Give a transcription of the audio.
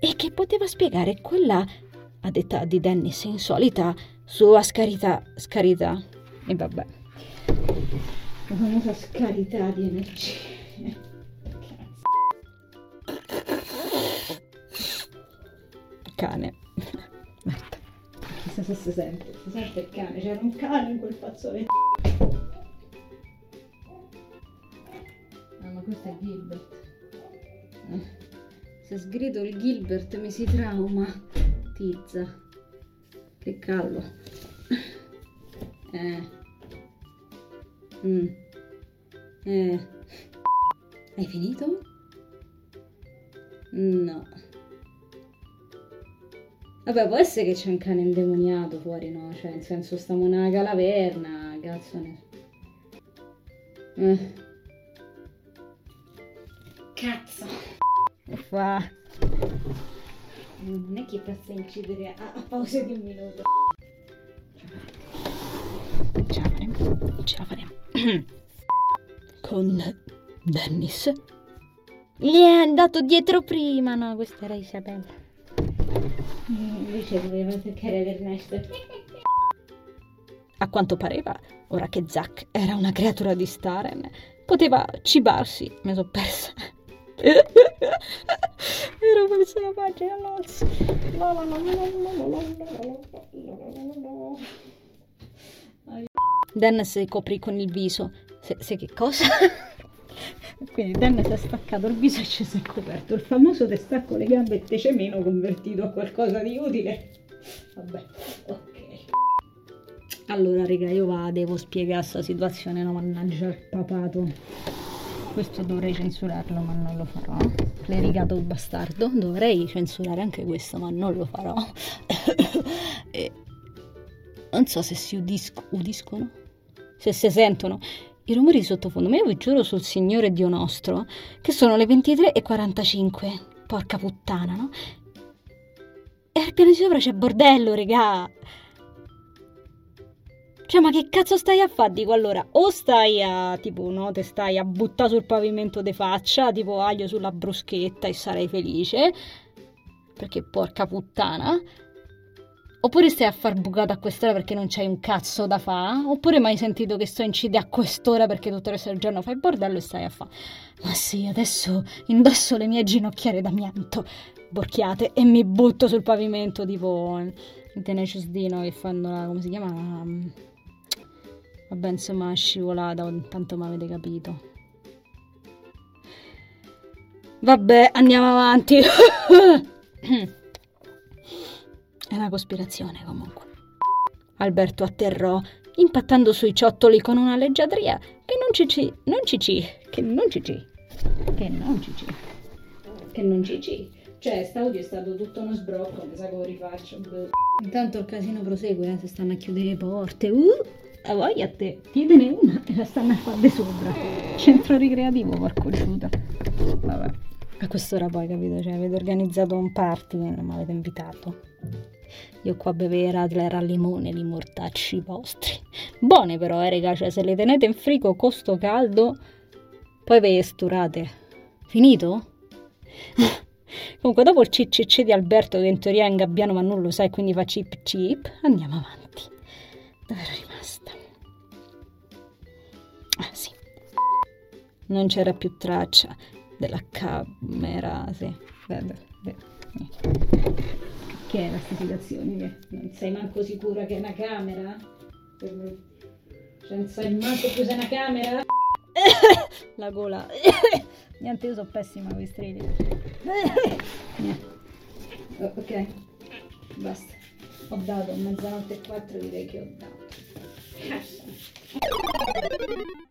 e che poteva spiegare quella, a detta di Dennis insolita, sua scarità, scarità, e vabbè, la famosa scarità di energia. Cane. Aspetta. Chissà se si sente. Si sente il cane. C'era un cane in quel fazzoletto. Ah, ma questo è Gilbert. Se sgrido il Gilbert mi si trauma. Tizza. Che callo. Eh. Mm. Eh. Hai finito? No. Vabbè, può essere che c'è un cane indemoniato fuori, no? Cioè, nel senso, stiamo una calaverna, cazzo ne... Eh. Cazzo! Fa... Non è che possa incidere a, a pause di un minuto. Ce la faremo, ce la faremo. Con Dennis. Gli è andato dietro prima, no? Questa era Isabella. Invece doveva toccare l'Ernesto. A quanto pareva, ora che Zack era una creatura di Staren, poteva cibarsi. Mi sono persa. Ero persa la pagina, Loz. Dan si coprì con il viso. Se, se che cosa? Quindi Dan si è staccato il viso e ci si è coperto. Il famoso te stacco le gambe e te c'è meno convertito a qualcosa di utile. Vabbè, ok. Allora, raga, io va, devo spiegare questa situazione, no, mannaggia il papato. Questo dovrei censurarlo, ma non lo farò. Clericato bastardo. Dovrei censurare anche questo, ma non lo farò. e non so se si udis- udiscono, se si sentono i rumori di sottofondo, ma io vi giuro sul Signore Dio nostro che sono le 23.45. Porca puttana, no? E al piano di sopra c'è bordello, regà. Cioè, ma che cazzo stai a fare? Dico allora, o stai a, tipo, no, te stai a buttare sul pavimento de faccia, tipo aglio sulla bruschetta e sarai felice, perché porca puttana, Oppure stai a far bucato a quest'ora perché non c'hai un cazzo da fa? Oppure mai sentito che sto in CD a quest'ora perché tutto il resto del giorno fai bordello e stai a fa? Ma sì, adesso indosso le mie ginocchiere d'amianto, borchiate, e mi butto sul pavimento tipo i Tenacious Dino che fanno la... come si chiama? Vabbè, insomma, scivolata, tanto mi avete capito. Vabbè, andiamo avanti. È una cospirazione comunque. Alberto atterrò, impattando sui ciottoli con una leggiadria che non cici, non cici, che non cici, che non cici, che non cici. Cioè, st'audio è stato tutto uno sbrocco, mi sa che lo rifaccio. Intanto il casino prosegue, eh, si stanno a chiudere le porte. Uh, a voglia a te, chiedene una e la stanno a fare sopra. Centro ricreativo, porco giuda. Vabbè. A quest'ora poi, capito? Cioè, avete organizzato un party e non mi avete invitato. Io qua a bevere Radler al limone, li mortacci vostri. Buone però, eh, raga, cioè se le tenete in frigo costo caldo, poi ve le sturate. Finito? Comunque, dopo il CCC di Alberto, che in teoria è in gabbiano ma non lo sa e quindi fa chip chip, andiamo avanti. Dove ero rimasta? Ah, sì. Non c'era più traccia della camera, sì. Beh, beh che è la situazione? Non sei manco sicura che è una camera? Cioè, non sai manco più se è una camera? la gola. Niente, io sono pessima con i strilli. oh, ok, basta. Ho dato mezzanotte e quattro direi che ho dato. Yes.